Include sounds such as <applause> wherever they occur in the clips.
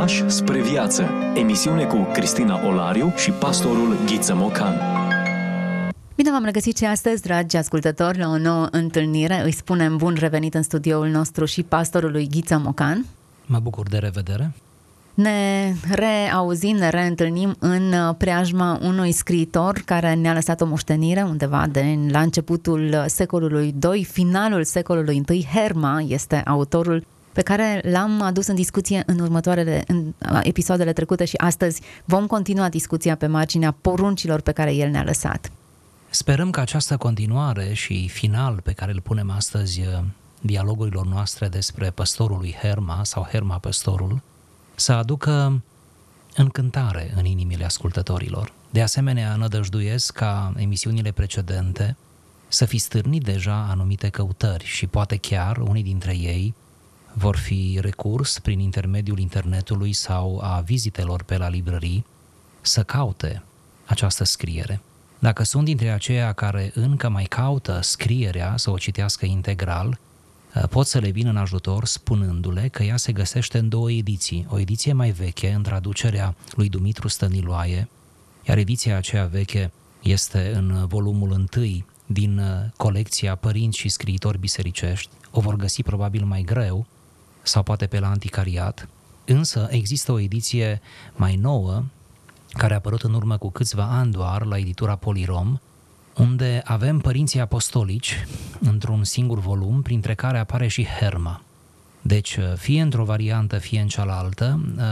Pași spre viață. Emisiune cu Cristina Olariu și pastorul Ghiță Mocan. Bine v-am regăsit și astăzi, dragi ascultători, la o nouă întâlnire. Îi spunem bun revenit în studioul nostru și pastorului Ghiță Mocan. Mă bucur de revedere. Ne reauzim, ne reîntâlnim în preajma unui scriitor care ne-a lăsat o moștenire undeva de la începutul secolului II, finalul secolului I. Herma este autorul pe care l-am adus în discuție în următoarele în episoadele trecute și astăzi vom continua discuția pe marginea poruncilor pe care el ne-a lăsat. Sperăm că această continuare și final pe care îl punem astăzi uh, dialogurilor noastre despre păstorul lui Herma sau Herma păstorul să aducă încântare în inimile ascultătorilor. De asemenea, nădăjduiesc ca emisiunile precedente să fi stârnit deja anumite căutări și poate chiar unii dintre ei vor fi recurs prin intermediul internetului sau a vizitelor pe la librării să caute această scriere. Dacă sunt dintre aceia care încă mai caută scrierea să o citească integral, uh, pot să le vin în ajutor spunându-le că ea se găsește în două ediții. O ediție mai veche, în traducerea lui Dumitru Stăniloae, iar ediția aceea veche este în volumul întâi din uh, colecția Părinți și scriitori bisericești. O vor găsi probabil mai greu, sau poate pe la anticariat, însă există o ediție mai nouă, care a apărut în urmă cu câțiva ani doar la editura Polirom, unde avem părinții apostolici într-un singur volum, printre care apare și Herma. Deci, fie într-o variantă, fie în cealaltă, uh,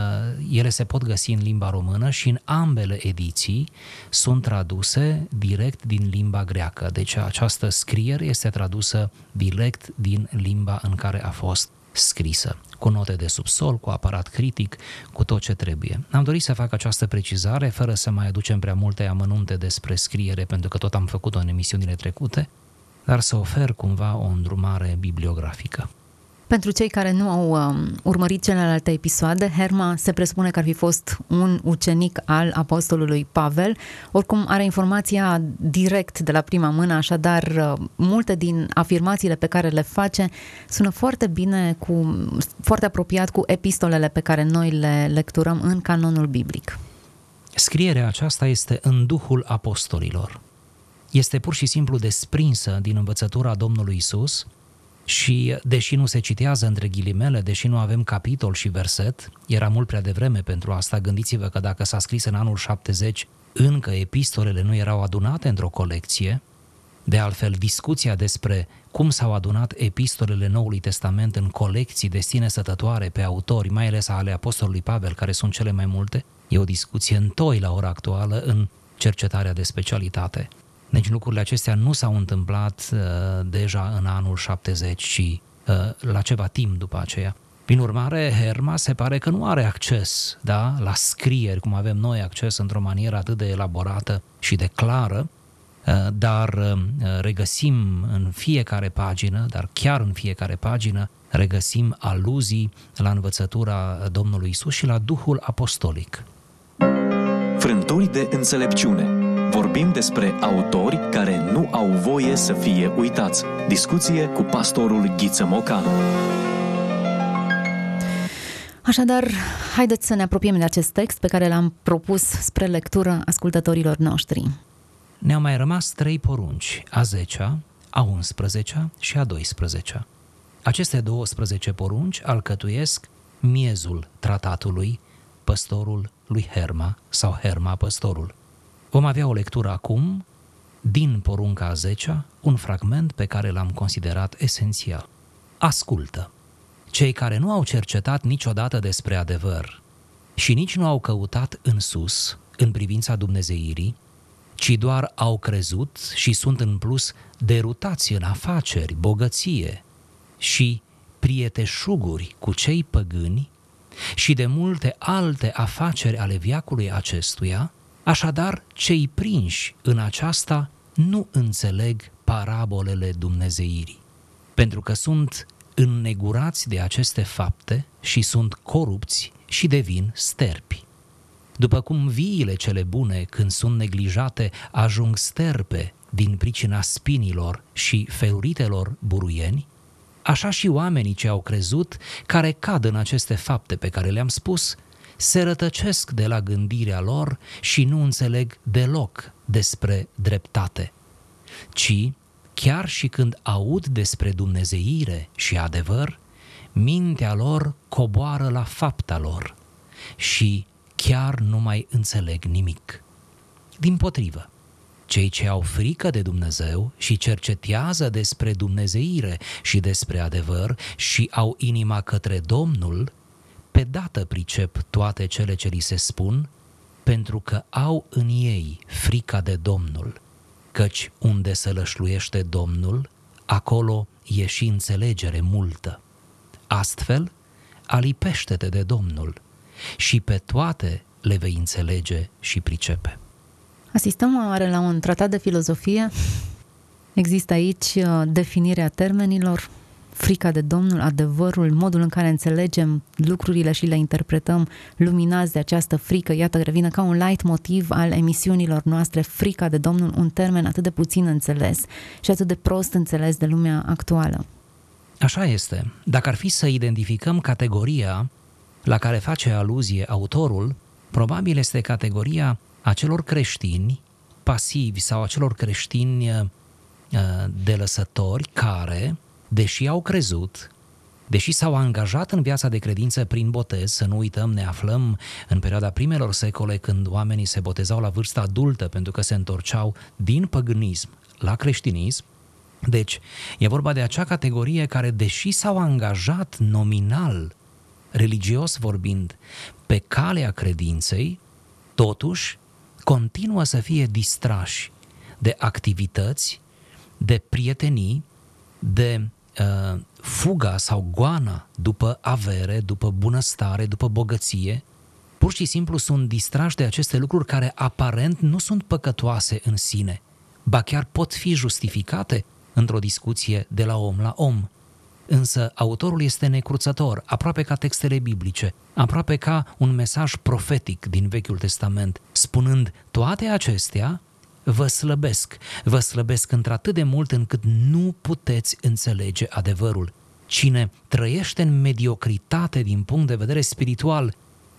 ele se pot găsi în limba română și în ambele ediții sunt traduse direct din limba greacă. Deci această scriere este tradusă direct din limba în care a fost scrisă, cu note de subsol, cu aparat critic, cu tot ce trebuie. Am dorit să fac această precizare, fără să mai aducem prea multe amănunte despre scriere, pentru că tot am făcut-o în emisiunile trecute, dar să ofer cumva o îndrumare bibliografică. Pentru cei care nu au um, urmărit celelalte episoade, Herma se presupune că ar fi fost un ucenic al apostolului Pavel, oricum are informația direct de la prima mână, așadar uh, multe din afirmațiile pe care le face sună foarte bine, cu, foarte apropiat cu epistolele pe care noi le lecturăm în canonul biblic. Scrierea aceasta este în duhul apostolilor. Este pur și simplu desprinsă din învățătura Domnului Isus, și deși nu se citează între ghilimele, deși nu avem capitol și verset, era mult prea devreme pentru asta, gândiți-vă că dacă s-a scris în anul 70, încă epistolele nu erau adunate într-o colecție, de altfel, discuția despre cum s-au adunat epistolele Noului Testament în colecții de sine sătătoare pe autori, mai ales ale Apostolului Pavel, care sunt cele mai multe, e o discuție întoi la ora actuală în cercetarea de specialitate. Deci lucrurile acestea nu s-au întâmplat uh, deja în anul 70, ci uh, la ceva timp după aceea. Prin urmare, Herma se pare că nu are acces da, la scrieri, cum avem noi acces într-o manieră atât de elaborată și de clară, uh, dar uh, regăsim în fiecare pagină, dar chiar în fiecare pagină, regăsim aluzii la învățătura Domnului Isus și la Duhul Apostolic. Frânturi de înțelepciune Vorbim despre autori care nu au voie să fie uitați. Discuție cu pastorul Ghiță Mocan. Așadar, haideți să ne apropiem de acest text pe care l-am propus spre lectură ascultătorilor noștri. Ne-au mai rămas trei porunci, a 10 a 11 și a 12 Aceste 12 porunci alcătuiesc miezul tratatului păstorul lui Herma sau Herma păstorul. Vom avea o lectură acum din porunca a 10 un fragment pe care l-am considerat esențial. Ascultă! Cei care nu au cercetat niciodată despre adevăr și nici nu au căutat în sus, în privința Dumnezeirii, ci doar au crezut și sunt în plus derutați în afaceri, bogăție și prieteșuguri cu cei păgâni și de multe alte afaceri ale viacului acestuia, Așadar, cei prinși în aceasta nu înțeleg parabolele Dumnezeirii, pentru că sunt înnegurați de aceste fapte și sunt corupți și devin sterpi. După cum viile cele bune, când sunt neglijate, ajung sterpe din pricina spinilor și feluritelor buruieni, așa și oamenii ce au crezut, care cad în aceste fapte pe care le-am spus, se rătăcesc de la gândirea lor și nu înțeleg deloc despre dreptate, ci chiar și când aud despre dumnezeire și adevăr, mintea lor coboară la fapta lor și chiar nu mai înțeleg nimic. Din potrivă, cei ce au frică de Dumnezeu și cercetează despre dumnezeire și despre adevăr și au inima către Domnul, pe dată pricep toate cele ce li se spun, pentru că au în ei frica de Domnul, căci unde se lășluiește Domnul, acolo e și înțelegere multă. Astfel, alipește-te de Domnul și pe toate le vei înțelege și pricepe. Asistăm oare la un tratat de filozofie? Există aici uh, definirea termenilor, frica de Domnul, adevărul, modul în care înțelegem lucrurile și le interpretăm luminați de această frică. Iată, revine ca un light motiv al emisiunilor noastre, frica de Domnul, un termen atât de puțin înțeles și atât de prost înțeles de lumea actuală. Așa este. Dacă ar fi să identificăm categoria la care face aluzie autorul, probabil este categoria acelor creștini pasivi sau acelor creștini uh, de lăsători care, deși au crezut, deși s-au angajat în viața de credință prin botez, să nu uităm, ne aflăm în perioada primelor secole când oamenii se botezau la vârstă adultă pentru că se întorceau din păgânism la creștinism, deci, e vorba de acea categorie care, deși s-au angajat nominal, religios vorbind, pe calea credinței, totuși continuă să fie distrași de activități, de prietenii, de uh, fuga sau goana după avere, după bunăstare, după bogăție, pur și simplu sunt distrași de aceste lucruri care aparent nu sunt păcătoase în sine, ba chiar pot fi justificate într-o discuție de la om la om. Însă autorul este necruțător, aproape ca textele biblice, aproape ca un mesaj profetic din Vechiul Testament, spunând toate acestea vă slăbesc, vă slăbesc într-atât de mult încât nu puteți înțelege adevărul. Cine trăiește în mediocritate din punct de vedere spiritual,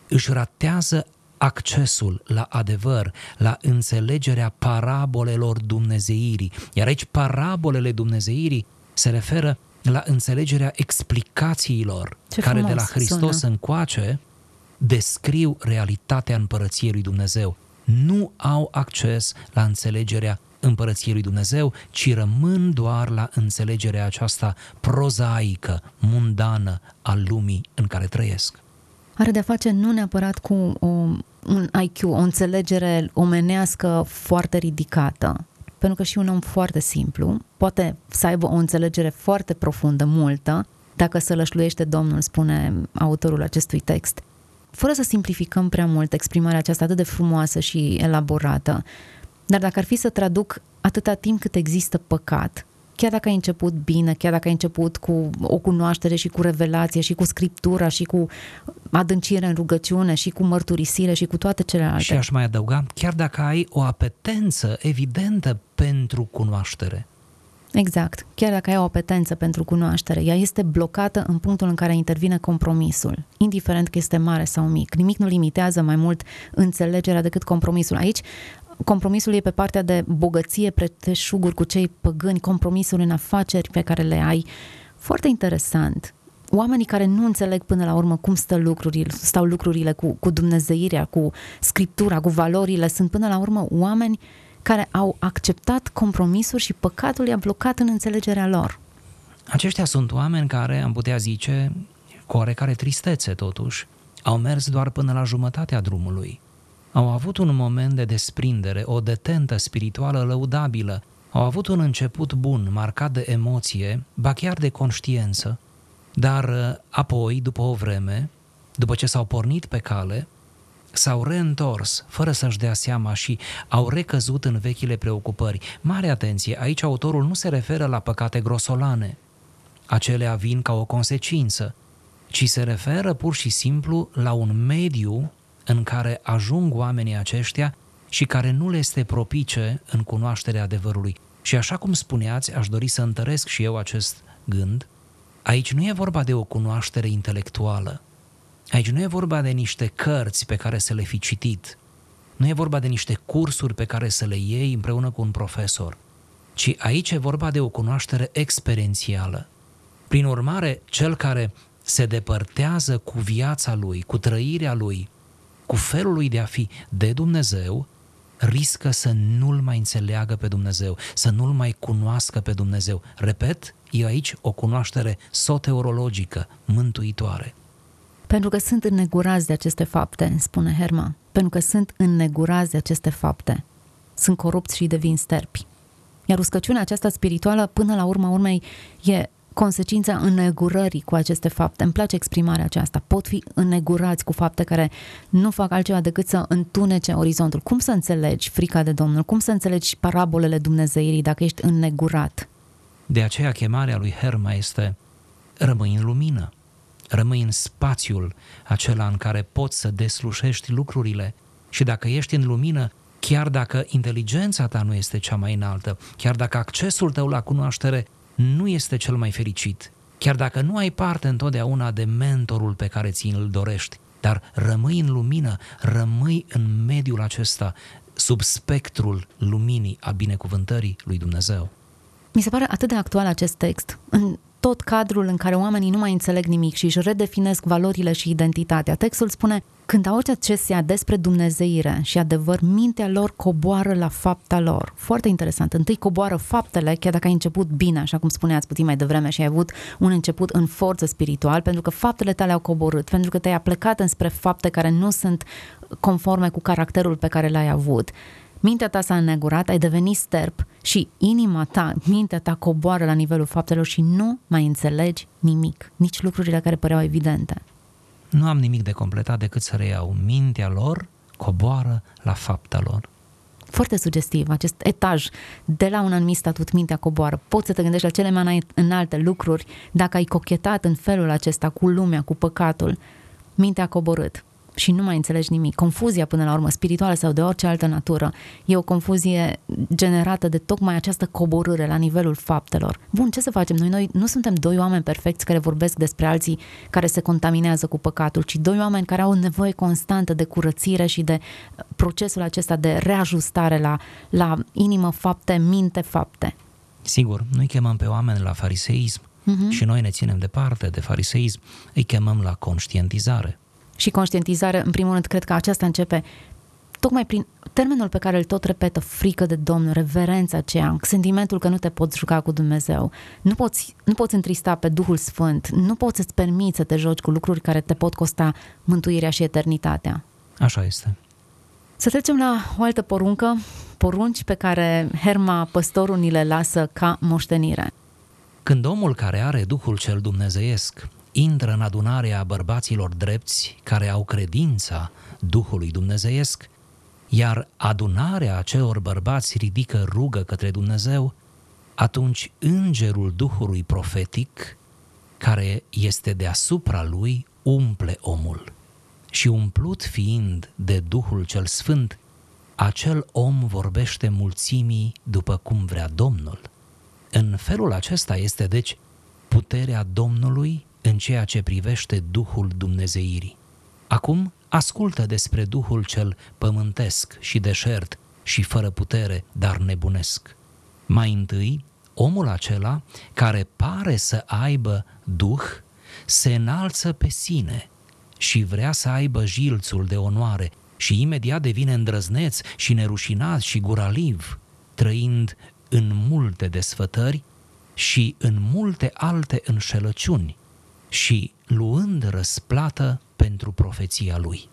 își ratează accesul la adevăr, la înțelegerea parabolelor dumnezeirii. Iar aici parabolele dumnezeirii se referă la înțelegerea explicațiilor Ce care de la Hristos sună. încoace descriu realitatea împărăției lui Dumnezeu. Nu au acces la înțelegerea împărăției lui Dumnezeu, ci rămân doar la înțelegerea aceasta prozaică, mundană a lumii în care trăiesc. Are de-a face nu neapărat cu o, un IQ, o înțelegere omenească foarte ridicată, pentru că și un om foarte simplu poate să aibă o înțelegere foarte profundă, multă, dacă să lășluiește Domnul, spune autorul acestui text. Fără să simplificăm prea mult exprimarea aceasta atât de frumoasă și elaborată, dar dacă ar fi să traduc atâta timp cât există păcat, chiar dacă ai început bine, chiar dacă ai început cu o cunoaștere și cu revelație și cu scriptura și cu adâncire în rugăciune și cu mărturisire și cu toate celelalte. Și aș mai adăuga, chiar dacă ai o apetență evidentă pentru cunoaștere. Exact. Chiar dacă ai o apetență pentru cunoaștere, ea este blocată în punctul în care intervine compromisul, indiferent că este mare sau mic. Nimic nu limitează mai mult înțelegerea decât compromisul. Aici compromisul e pe partea de bogăție, preteșuguri cu cei păgâni, compromisul în afaceri pe care le ai. Foarte interesant. Oamenii care nu înțeleg până la urmă cum stă lucrurile, stau lucrurile cu, cu dumnezeirea, cu scriptura, cu valorile, sunt până la urmă oameni care au acceptat compromisuri și păcatul i-a blocat în înțelegerea lor. Aceștia sunt oameni care, am putea zice, cu oarecare tristețe totuși, au mers doar până la jumătatea drumului. Au avut un moment de desprindere, o detentă spirituală lăudabilă, au avut un început bun, marcat de emoție, ba chiar de conștiență, dar uh, apoi, după o vreme, după ce s-au pornit pe cale, s-au reîntors fără să-și dea seama și au recăzut în vechile preocupări. Mare atenție, aici autorul nu se referă la păcate grosolane. Acelea vin ca o consecință, ci se referă pur și simplu la un mediu în care ajung oamenii aceștia și care nu le este propice în cunoașterea adevărului. Și așa cum spuneați, aș dori să întăresc și eu acest gând, aici nu e vorba de o cunoaștere intelectuală, Aici nu e vorba de niște cărți pe care să le fi citit, nu e vorba de niște cursuri pe care să le iei împreună cu un profesor, ci aici e vorba de o cunoaștere experiențială. Prin urmare, cel care se depărtează cu viața lui, cu trăirea lui, cu felul lui de a fi de Dumnezeu, riscă să nu-L mai înțeleagă pe Dumnezeu, să nu-L mai cunoască pe Dumnezeu. Repet, e aici o cunoaștere soteurologică, mântuitoare. Pentru că sunt înnegurați de aceste fapte, spune Herma, pentru că sunt înnegurați de aceste fapte. Sunt corupți și devin sterpi. Iar uscăciunea aceasta spirituală, până la urma urmei, e consecința înnegurării cu aceste fapte. Îmi place exprimarea aceasta. Pot fi înnegurați cu fapte care nu fac altceva decât să întunece orizontul. Cum să înțelegi frica de Domnul? Cum să înțelegi parabolele Dumnezeirii dacă ești înnegurat? De aceea chemarea lui Herma este rămâi în lumină, rămâi în spațiul acela în care poți să deslușești lucrurile și dacă ești în lumină, chiar dacă inteligența ta nu este cea mai înaltă, chiar dacă accesul tău la cunoaștere nu este cel mai fericit, chiar dacă nu ai parte întotdeauna de mentorul pe care ți îl dorești, dar rămâi în lumină, rămâi în mediul acesta, sub spectrul luminii a binecuvântării lui Dumnezeu. Mi se pare atât de actual acest text. În tot cadrul în care oamenii nu mai înțeleg nimic și își redefinesc valorile și identitatea. Textul spune, când auzi acestea despre Dumnezeire și adevăr, mintea lor coboară la fapta lor. Foarte interesant. Întâi coboară faptele, chiar dacă ai început bine, așa cum spuneați puțin mai devreme și ai avut un început în forță spiritual, pentru că faptele tale au coborât, pentru că te-ai aplecat înspre fapte care nu sunt conforme cu caracterul pe care l-ai avut mintea ta s-a înnegurat, ai devenit sterp și inima ta, mintea ta coboară la nivelul faptelor și nu mai înțelegi nimic, nici lucrurile care păreau evidente. Nu am nimic de completat decât să reiau. Mintea lor coboară la fapta lor. Foarte sugestiv acest etaj. De la un anumit statut, mintea coboară. Poți să te gândești la cele mai înalte lucruri dacă ai cochetat în felul acesta cu lumea, cu păcatul. Mintea a coborât și nu mai înțelegi nimic. Confuzia, până la urmă, spirituală sau de orice altă natură, e o confuzie generată de tocmai această coborâre la nivelul faptelor. Bun, ce să facem? Noi, noi nu suntem doi oameni perfecți care vorbesc despre alții care se contaminează cu păcatul, ci doi oameni care au nevoie constantă de curățire și de procesul acesta de reajustare la, la inimă, fapte, minte, fapte. Sigur, noi chemăm pe oameni la fariseism uh-huh. și noi ne ținem departe de fariseism, îi chemăm la conștientizare și conștientizare, în primul rând, cred că aceasta începe tocmai prin termenul pe care îl tot repetă, frică de Domnul, reverența aceea, sentimentul că nu te poți juca cu Dumnezeu, nu poți, nu poți întrista pe Duhul Sfânt, nu poți să-ți permiți să te joci cu lucruri care te pot costa mântuirea și eternitatea. Așa este. Să trecem la o altă poruncă, porunci pe care Herma, păstorul, ni le lasă ca moștenire. Când omul care are Duhul cel dumnezeiesc intră în adunarea bărbaților drepți care au credința Duhului Dumnezeiesc, iar adunarea acelor bărbați ridică rugă către Dumnezeu, atunci îngerul Duhului profetic, care este deasupra lui, umple omul. Și umplut fiind de Duhul cel Sfânt, acel om vorbește mulțimii după cum vrea Domnul. În felul acesta este deci puterea Domnului în ceea ce privește Duhul Dumnezeirii. Acum ascultă despre Duhul cel pământesc și deșert și fără putere, dar nebunesc. Mai întâi, omul acela care pare să aibă Duh, se înalță pe sine și vrea să aibă jilțul de onoare și imediat devine îndrăzneț și nerușinat și guraliv, trăind în multe desfătări și în multe alte înșelăciuni, și luând răsplată pentru profeția lui.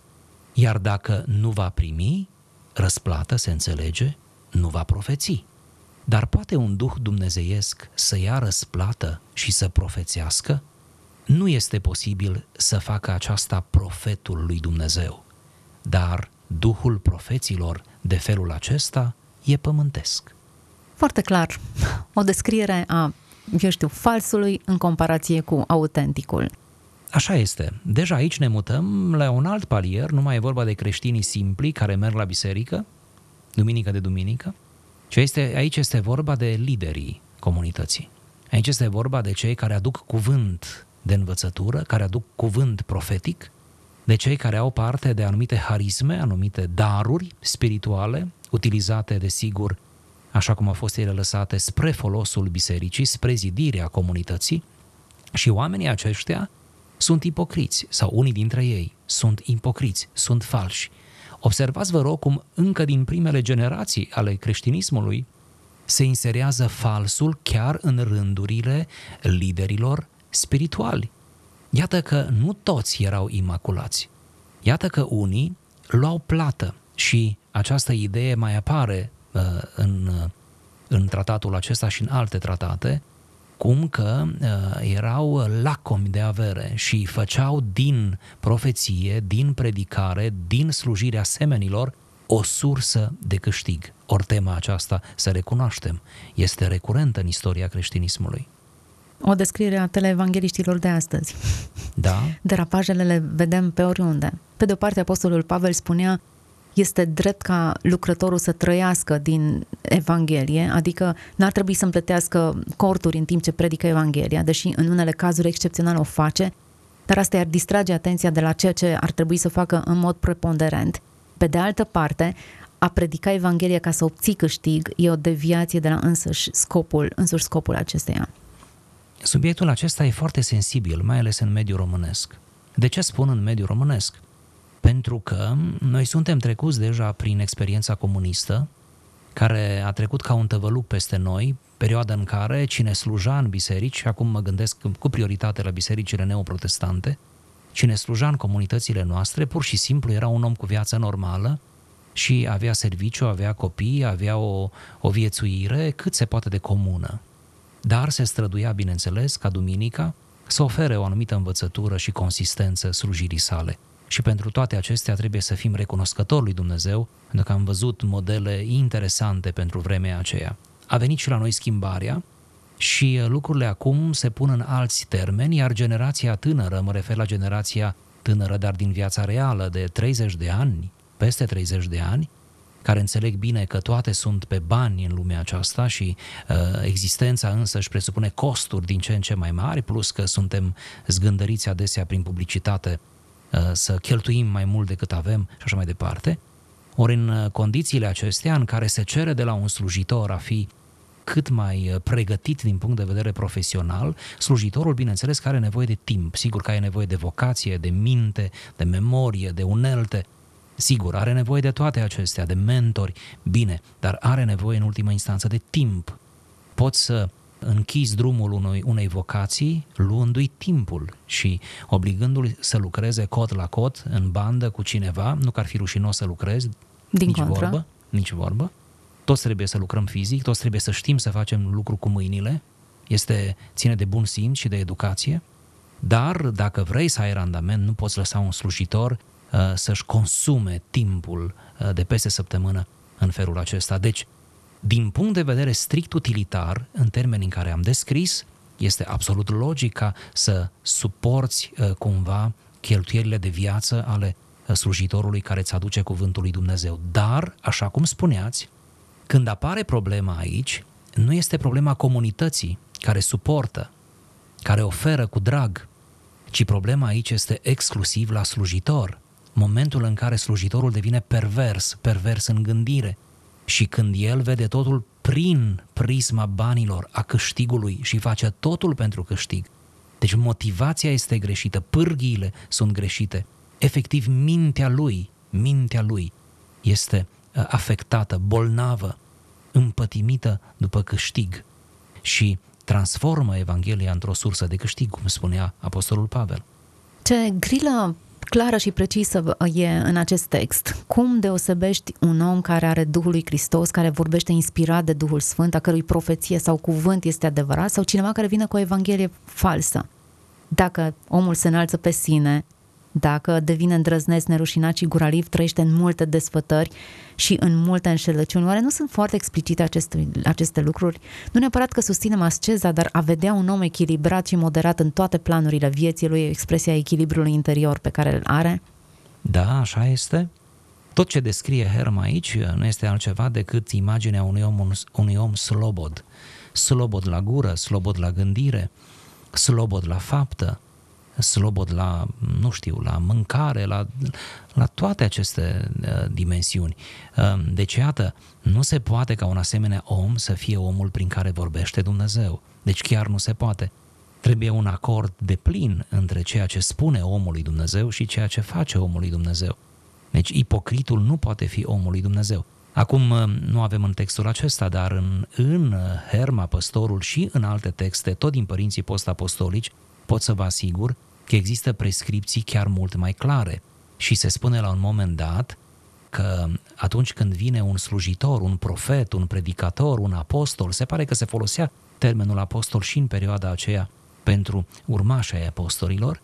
Iar dacă nu va primi, răsplată se înțelege, nu va profeți. Dar poate un duh dumnezeiesc să ia răsplată și să profețească? Nu este posibil să facă aceasta profetul lui Dumnezeu, dar duhul profeților de felul acesta e pământesc. Foarte clar. O descriere a eu știu, falsului în comparație cu autenticul. Așa este. Deja aici ne mutăm la un alt palier, nu mai e vorba de creștinii simpli care merg la biserică, duminică de duminică, ci este, aici este vorba de liderii comunității. Aici este vorba de cei care aduc cuvânt de învățătură, care aduc cuvânt profetic de cei care au parte de anumite harisme, anumite daruri spirituale, utilizate, desigur, așa cum au fost ele lăsate spre folosul bisericii, spre zidirea comunității, și oamenii aceștia sunt ipocriți, sau unii dintre ei sunt ipocriți, sunt falși. Observați, vă rog, cum încă din primele generații ale creștinismului se inserează falsul chiar în rândurile liderilor spirituali. Iată că nu toți erau imaculați. Iată că unii luau plată și această idee mai apare uh, în, uh, în tratatul acesta și în alte tratate, cum că uh, erau lacomi de avere și făceau din profeție, din predicare, din slujirea semenilor, o sursă de câștig. Ori tema aceasta, să recunoaștem, este recurentă în istoria creștinismului. O descriere a teleevangeliștilor de astăzi. Da. <laughs> Derapajele le vedem pe oriunde. Pe de o parte, Apostolul Pavel spunea este drept ca lucrătorul să trăiască din Evanghelie, adică n-ar trebui să împletească corturi în timp ce predică Evanghelia, deși în unele cazuri excepțional o face, dar asta ar distrage atenția de la ceea ce ar trebui să facă în mod preponderent. Pe de altă parte, a predica Evanghelia ca să obții câștig e o deviație de la însăși scopul, însuși scopul acesteia. Subiectul acesta e foarte sensibil, mai ales în mediul românesc. De ce spun în mediul românesc? Pentru că noi suntem trecuți deja prin experiența comunistă, care a trecut ca un tăvăluc peste noi, perioada în care cine sluja în biserici, și acum mă gândesc cu prioritate la bisericile neoprotestante, cine sluja în comunitățile noastre, pur și simplu era un om cu viață normală și avea serviciu, avea copii, avea o, o viețuire cât se poate de comună. Dar se străduia, bineînțeles, ca duminica, să ofere o anumită învățătură și consistență slujirii sale. Și pentru toate acestea trebuie să fim recunoscători lui Dumnezeu, pentru că am văzut modele interesante pentru vremea aceea. A venit și la noi schimbarea și lucrurile acum se pun în alți termeni, iar generația tânără, mă refer la generația tânără, dar din viața reală, de 30 de ani, peste 30 de ani, care înțeleg bine că toate sunt pe bani în lumea aceasta și uh, existența însă își presupune costuri din ce în ce mai mari, plus că suntem zgândăriți adesea prin publicitate uh, să cheltuim mai mult decât avem și așa mai departe. Ori în uh, condițiile acestea în care se cere de la un slujitor a fi cât mai uh, pregătit din punct de vedere profesional, slujitorul, bineînțeles, că are nevoie de timp, sigur că are nevoie de vocație, de minte, de memorie, de unelte, Sigur, are nevoie de toate acestea, de mentori, bine, dar are nevoie în ultimă instanță de timp. Poți să închizi drumul unui, unei vocații luându-i timpul și obligându-l să lucreze cot la cot, în bandă cu cineva, nu că ar fi rușinos să lucrezi, Din nici contră. vorbă, nici vorbă. Toți trebuie să lucrăm fizic, toți trebuie să știm să facem lucru cu mâinile, este, ține de bun simț și de educație, dar dacă vrei să ai randament, nu poți lăsa un slujitor Uh, să-și consume timpul uh, de peste săptămână în felul acesta. Deci, din punct de vedere strict utilitar, în termenii în care am descris, este absolut logica să suporți uh, cumva cheltuielile de viață ale slujitorului care îți aduce cuvântul lui Dumnezeu. Dar, așa cum spuneați, când apare problema aici, nu este problema comunității care suportă, care oferă cu drag, ci problema aici este exclusiv la slujitor momentul în care slujitorul devine pervers, pervers în gândire și când el vede totul prin prisma banilor, a câștigului și face totul pentru câștig. Deci motivația este greșită, pârghiile sunt greșite. Efectiv, mintea lui, mintea lui este uh, afectată, bolnavă, împătimită după câștig și transformă Evanghelia într-o sursă de câștig, cum spunea Apostolul Pavel. Ce grilă clară și precisă e în acest text. Cum deosebești un om care are Duhul lui Hristos, care vorbește inspirat de Duhul Sfânt, a cărui profeție sau cuvânt este adevărat, sau cineva care vine cu o evanghelie falsă? Dacă omul se înalță pe sine, dacă devine îndrăznesc, nerușinat și guraliv, trăiește în multe desfătări și în multe înșelăciuni. Oare nu sunt foarte explicite aceste, aceste lucruri? Nu neapărat că susținem asceza, dar a vedea un om echilibrat și moderat în toate planurile vieții lui, expresia echilibrului interior pe care îl are? Da, așa este. Tot ce descrie Herma aici nu este altceva decât imaginea unui om, unui om slobod. Slobod la gură, slobod la gândire, slobod la faptă, slobod la, nu știu, la mâncare, la, la toate aceste uh, dimensiuni. Uh, deci, iată, nu se poate ca un asemenea om să fie omul prin care vorbește Dumnezeu. Deci chiar nu se poate. Trebuie un acord de plin între ceea ce spune omului Dumnezeu și ceea ce face omului Dumnezeu. Deci ipocritul nu poate fi omului Dumnezeu. Acum uh, nu avem în textul acesta, dar în, în Herma Păstorul și în alte texte, tot din părinții post-apostolici, pot să vă asigur că există prescripții chiar mult mai clare. Și se spune la un moment dat că atunci când vine un slujitor, un profet, un predicator, un apostol, se pare că se folosea termenul apostol și în perioada aceea pentru urmașii ai apostolilor,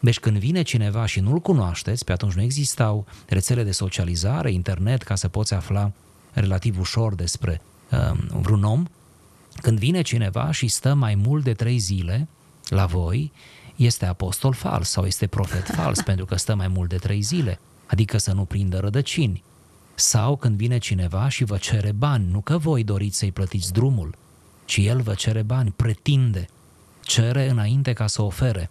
deci când vine cineva și nu-l cunoașteți, pe atunci nu existau rețele de socializare, internet, ca să poți afla relativ ușor despre um, vreun om, când vine cineva și stă mai mult de trei zile la voi, este apostol fals sau este profet <laughs> fals, pentru că stă mai mult de trei zile, adică să nu prindă rădăcini. Sau când vine cineva și vă cere bani, nu că voi doriți să-i plătiți drumul, ci el vă cere bani, pretinde, cere înainte ca să ofere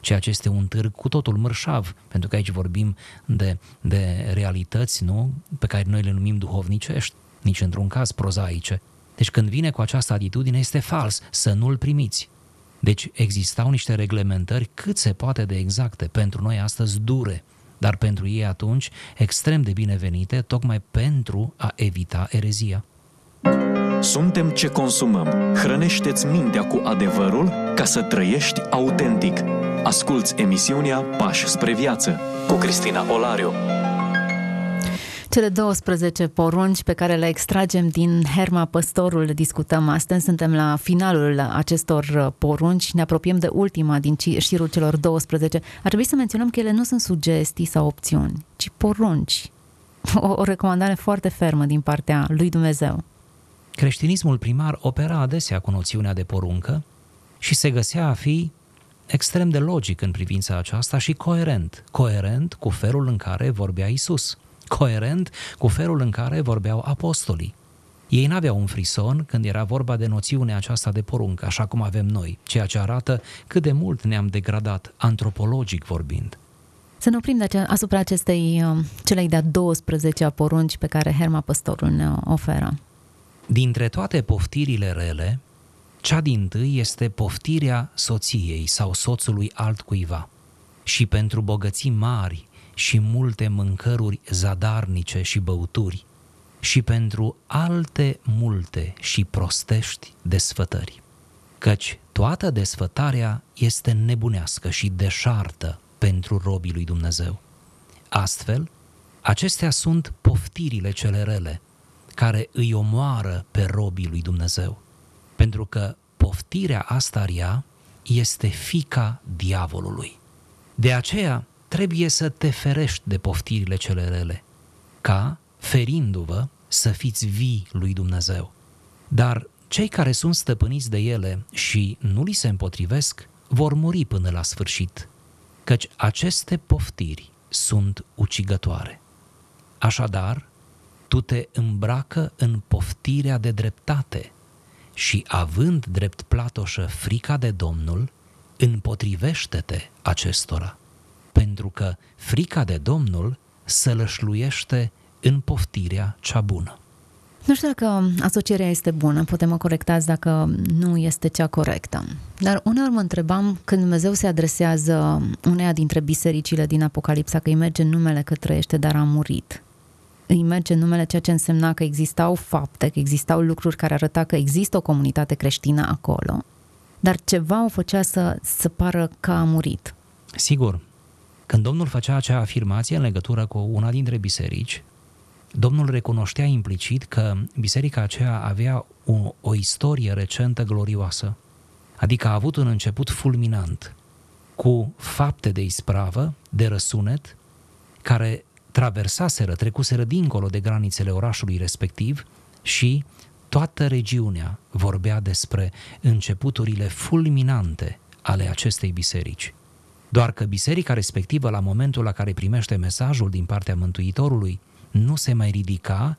ceea ce este un târg cu totul mărșav, pentru că aici vorbim de, de realități nu? pe care noi le numim duhovnicești, nici într-un caz prozaice. Deci când vine cu această atitudine este fals, să nu-l primiți. Deci existau niște reglementări cât se poate de exacte, pentru noi astăzi dure, dar pentru ei atunci extrem de binevenite, tocmai pentru a evita erezia. Suntem ce consumăm. Hrănește-ți mintea cu adevărul ca să trăiești autentic. Asculți emisiunea Pași spre viață cu Cristina Olariu. Cele 12 porunci pe care le extragem din Herma Păstorul discutăm astăzi. Suntem la finalul acestor porunci, ne apropiem de ultima din șirul celor 12. Ar trebui să menționăm că ele nu sunt sugestii sau opțiuni, ci porunci. O, o recomandare foarte fermă din partea lui Dumnezeu. Creștinismul primar opera adesea cu noțiunea de poruncă și se găsea a fi extrem de logic în privința aceasta și coerent. Coerent cu felul în care vorbea Isus. Coerent cu felul în care vorbeau apostolii. Ei n-aveau un frison când era vorba de noțiunea aceasta de poruncă, așa cum avem noi, ceea ce arată cât de mult ne-am degradat, antropologic vorbind. Să ne oprim de acea, asupra acestei uh, celei de-a 12-a porunci pe care Herma Păstorul ne oferă. Dintre toate poftirile rele, cea din tâi este poftirea soției sau soțului altcuiva. Și pentru bogății mari și multe mâncăruri zadarnice și băuturi, și pentru alte multe și prostești desfătări. Căci toată desfătarea este nebunească și deșartă pentru robii lui Dumnezeu. Astfel, acestea sunt poftirile cele rele, care îi omoară pe robii lui Dumnezeu. Pentru că poftirea asta rea este fica diavolului. De aceea trebuie să te ferești de poftirile cele rele, ca, ferindu-vă, să fiți vii lui Dumnezeu. Dar cei care sunt stăpâniți de ele și nu li se împotrivesc, vor muri până la sfârșit, căci aceste poftiri sunt ucigătoare. Așadar, tu te îmbracă în poftirea de dreptate și având drept platoșă frica de Domnul, împotrivește-te acestora, pentru că frica de Domnul sălășluiește în poftirea cea bună. Nu știu dacă asocierea este bună, putem mă corectați dacă nu este cea corectă. Dar uneori mă întrebam când Dumnezeu se adresează uneia dintre bisericile din Apocalipsa că îi merge numele că trăiește, dar a murit îi merge numele, ceea ce însemna că existau fapte, că existau lucruri care arăta că există o comunitate creștină acolo, dar ceva o făcea să, să pară că a murit. Sigur, când Domnul făcea acea afirmație în legătură cu una dintre biserici, Domnul recunoștea implicit că biserica aceea avea o, o istorie recentă glorioasă, adică a avut un început fulminant, cu fapte de ispravă, de răsunet, care traversaseră, trecuseră dincolo de granițele orașului respectiv și toată regiunea vorbea despre începuturile fulminante ale acestei biserici. Doar că biserica respectivă, la momentul la care primește mesajul din partea Mântuitorului, nu se mai ridica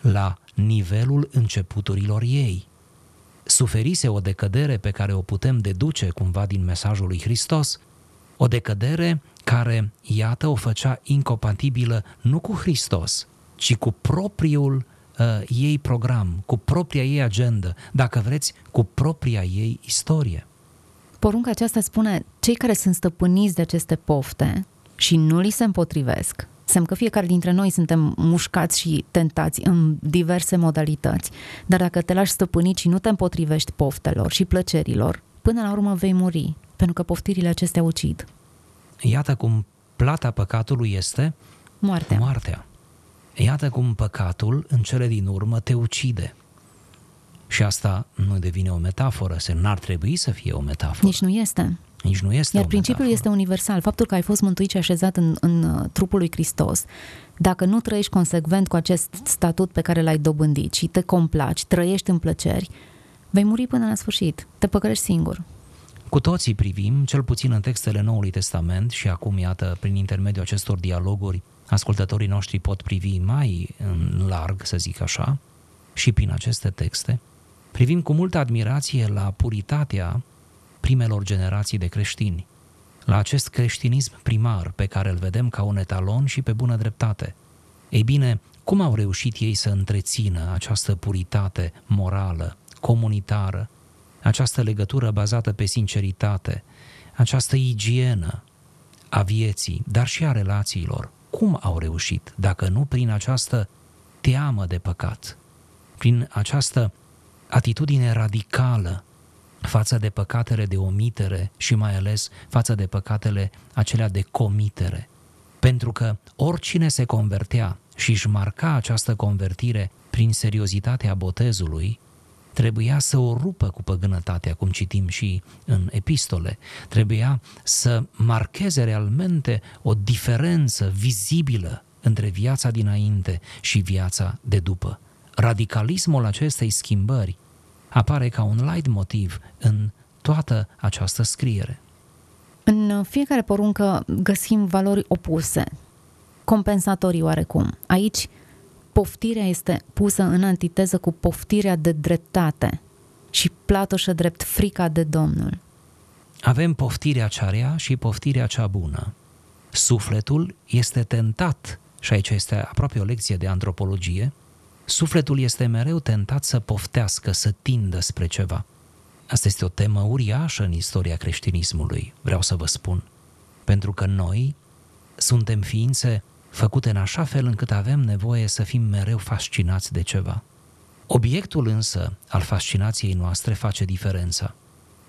la nivelul începuturilor ei. Suferise o decădere pe care o putem deduce cumva din mesajul lui Hristos, O decădere care, iată, o făcea incompatibilă nu cu Hristos, ci cu propriul uh, ei program, cu propria ei agendă, dacă vreți, cu propria ei istorie. Porunca aceasta spune, cei care sunt stăpâniți de aceste pofte și nu li se împotrivesc, semn că fiecare dintre noi suntem mușcați și tentați în diverse modalități, dar dacă te lași stăpânit și nu te împotrivești poftelor și plăcerilor, până la urmă vei muri, pentru că poftirile acestea ucid. Iată cum plata păcatului este moartea. moartea. Iată cum păcatul, în cele din urmă, te ucide. Și asta nu devine o metaforă, se n-ar trebui să fie o metaforă. Nici nu este. Nici nu este Iar principiul metaforă. este universal. Faptul că ai fost mântuit și așezat în, în uh, trupul lui Hristos, dacă nu trăiești consecvent cu acest statut pe care l-ai dobândit și te complaci, trăiești în plăceri, vei muri până la sfârșit. Te păcălești singur. Cu toții privim, cel puțin în textele Noului Testament și acum, iată, prin intermediul acestor dialoguri, ascultătorii noștri pot privi mai în larg, să zic așa, și prin aceste texte, privim cu multă admirație la puritatea primelor generații de creștini, la acest creștinism primar pe care îl vedem ca un etalon și pe bună dreptate. Ei bine, cum au reușit ei să întrețină această puritate morală, comunitară, această legătură bazată pe sinceritate, această igienă a vieții, dar și a relațiilor. Cum au reușit, dacă nu prin această teamă de păcat, prin această atitudine radicală față de păcatele de omitere și mai ales față de păcatele acelea de comitere. Pentru că oricine se convertea și își marca această convertire prin seriozitatea botezului, trebuia să o rupă cu păgânătatea, cum citim și în epistole. Trebuia să marcheze realmente o diferență vizibilă între viața dinainte și viața de după. Radicalismul acestei schimbări apare ca un light motiv în toată această scriere. În fiecare poruncă găsim valori opuse, compensatorii oarecum. Aici poftirea este pusă în antiteză cu poftirea de dreptate și platoșă drept frica de Domnul. Avem poftirea cea rea și poftirea cea bună. Sufletul este tentat, și aici este aproape o lecție de antropologie, sufletul este mereu tentat să poftească, să tindă spre ceva. Asta este o temă uriașă în istoria creștinismului, vreau să vă spun. Pentru că noi suntem ființe făcute în așa fel încât avem nevoie să fim mereu fascinați de ceva. Obiectul însă al fascinației noastre face diferența.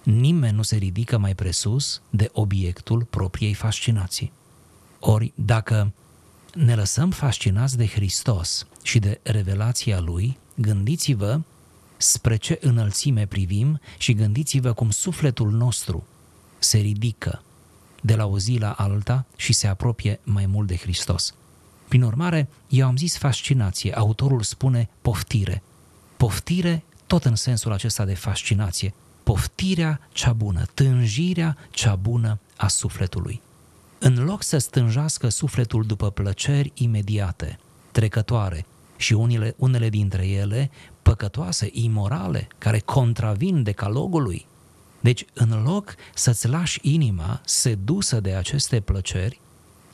Nimeni nu se ridică mai presus de obiectul propriei fascinații. Ori, dacă ne lăsăm fascinați de Hristos și de revelația Lui, gândiți-vă spre ce înălțime privim și gândiți-vă cum sufletul nostru se ridică de la o zi la alta și se apropie mai mult de Hristos. Prin urmare, eu am zis fascinație, autorul spune poftire. Poftire tot în sensul acesta de fascinație, poftirea cea bună, tânjirea cea bună a sufletului. În loc să stânjească sufletul după plăceri imediate, trecătoare și unele, unele dintre ele păcătoase, imorale, care contravin decalogului, deci, în loc să-ți lași inima sedusă de aceste plăceri,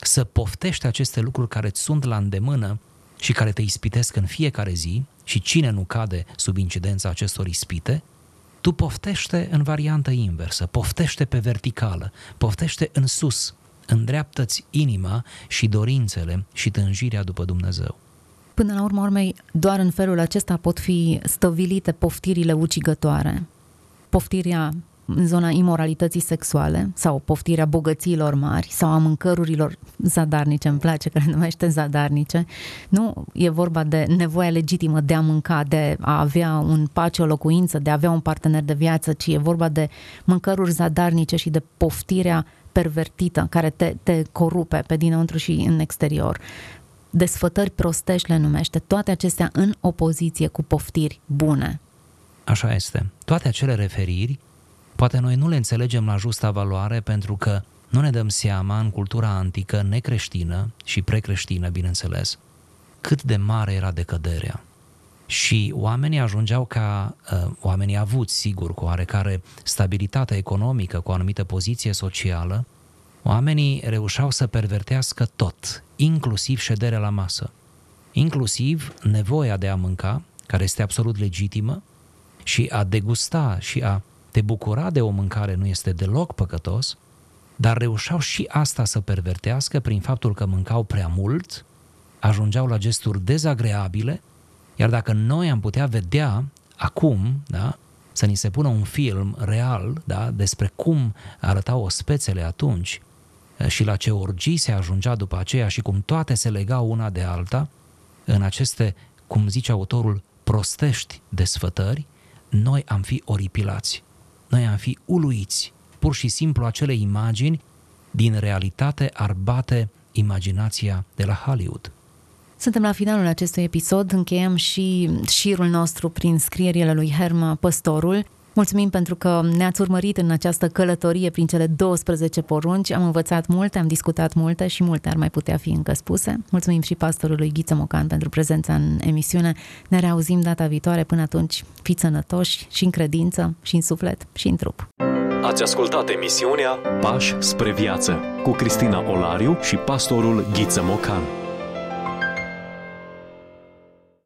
să poftești aceste lucruri care îți sunt la îndemână și care te ispitesc în fiecare zi, și cine nu cade sub incidența acestor ispite, tu poftește în variantă inversă, poftește pe verticală, poftește în sus, îndreaptă-ți inima și dorințele și tânjirea după Dumnezeu. Până la urmă urmei, doar în felul acesta pot fi stăvilite poftirile ucigătoare. Poftirea în zona imoralității sexuale sau poftirea bogățiilor mari sau a mâncărurilor zadarnice, îmi place că le numește zadarnice. Nu e vorba de nevoia legitimă de a mânca, de a avea un pace, o locuință, de a avea un partener de viață, ci e vorba de mâncăruri zadarnice și de poftirea pervertită care te, te corupe pe dinăuntru și în exterior. Desfătări prostești le numește, toate acestea în opoziție cu poftiri bune. Așa este. Toate acele referiri Poate noi nu le înțelegem la justa valoare pentru că nu ne dăm seama în cultura antică, necreștină și precreștină, bineînțeles, cât de mare era decăderea. Și oamenii ajungeau ca, uh, oamenii avuți, sigur, cu oarecare stabilitate economică, cu o anumită poziție socială, Oamenii reușeau să pervertească tot, inclusiv șederea la masă, inclusiv nevoia de a mânca, care este absolut legitimă, și a degusta și a te bucura de o mâncare nu este deloc păcătos, dar reușeau și asta să pervertească prin faptul că mâncau prea mult, ajungeau la gesturi dezagreabile, iar dacă noi am putea vedea acum, da, să ni se pună un film real da, despre cum arătau ospețele atunci și la ce orgii se ajungea după aceea și cum toate se legau una de alta, în aceste, cum zice autorul, prostești desfătări, noi am fi oripilați, noi am fi uluiți. Pur și simplu acele imagini din realitate ar bate imaginația de la Hollywood. Suntem la finalul acestui episod, încheiem și șirul nostru prin scrierile lui Herma Păstorul. Mulțumim pentru că ne-ați urmărit în această călătorie prin cele 12 porunci. Am învățat multe, am discutat multe și multe ar mai putea fi încă spuse. Mulțumim și pastorului Ghiță Mocan pentru prezența în emisiune. Ne reauzim data viitoare. Până atunci, fiți sănătoși și în credință, și în suflet, și în trup. Ați ascultat emisiunea Pași spre viață cu Cristina Olariu și pastorul Ghiță Mocan.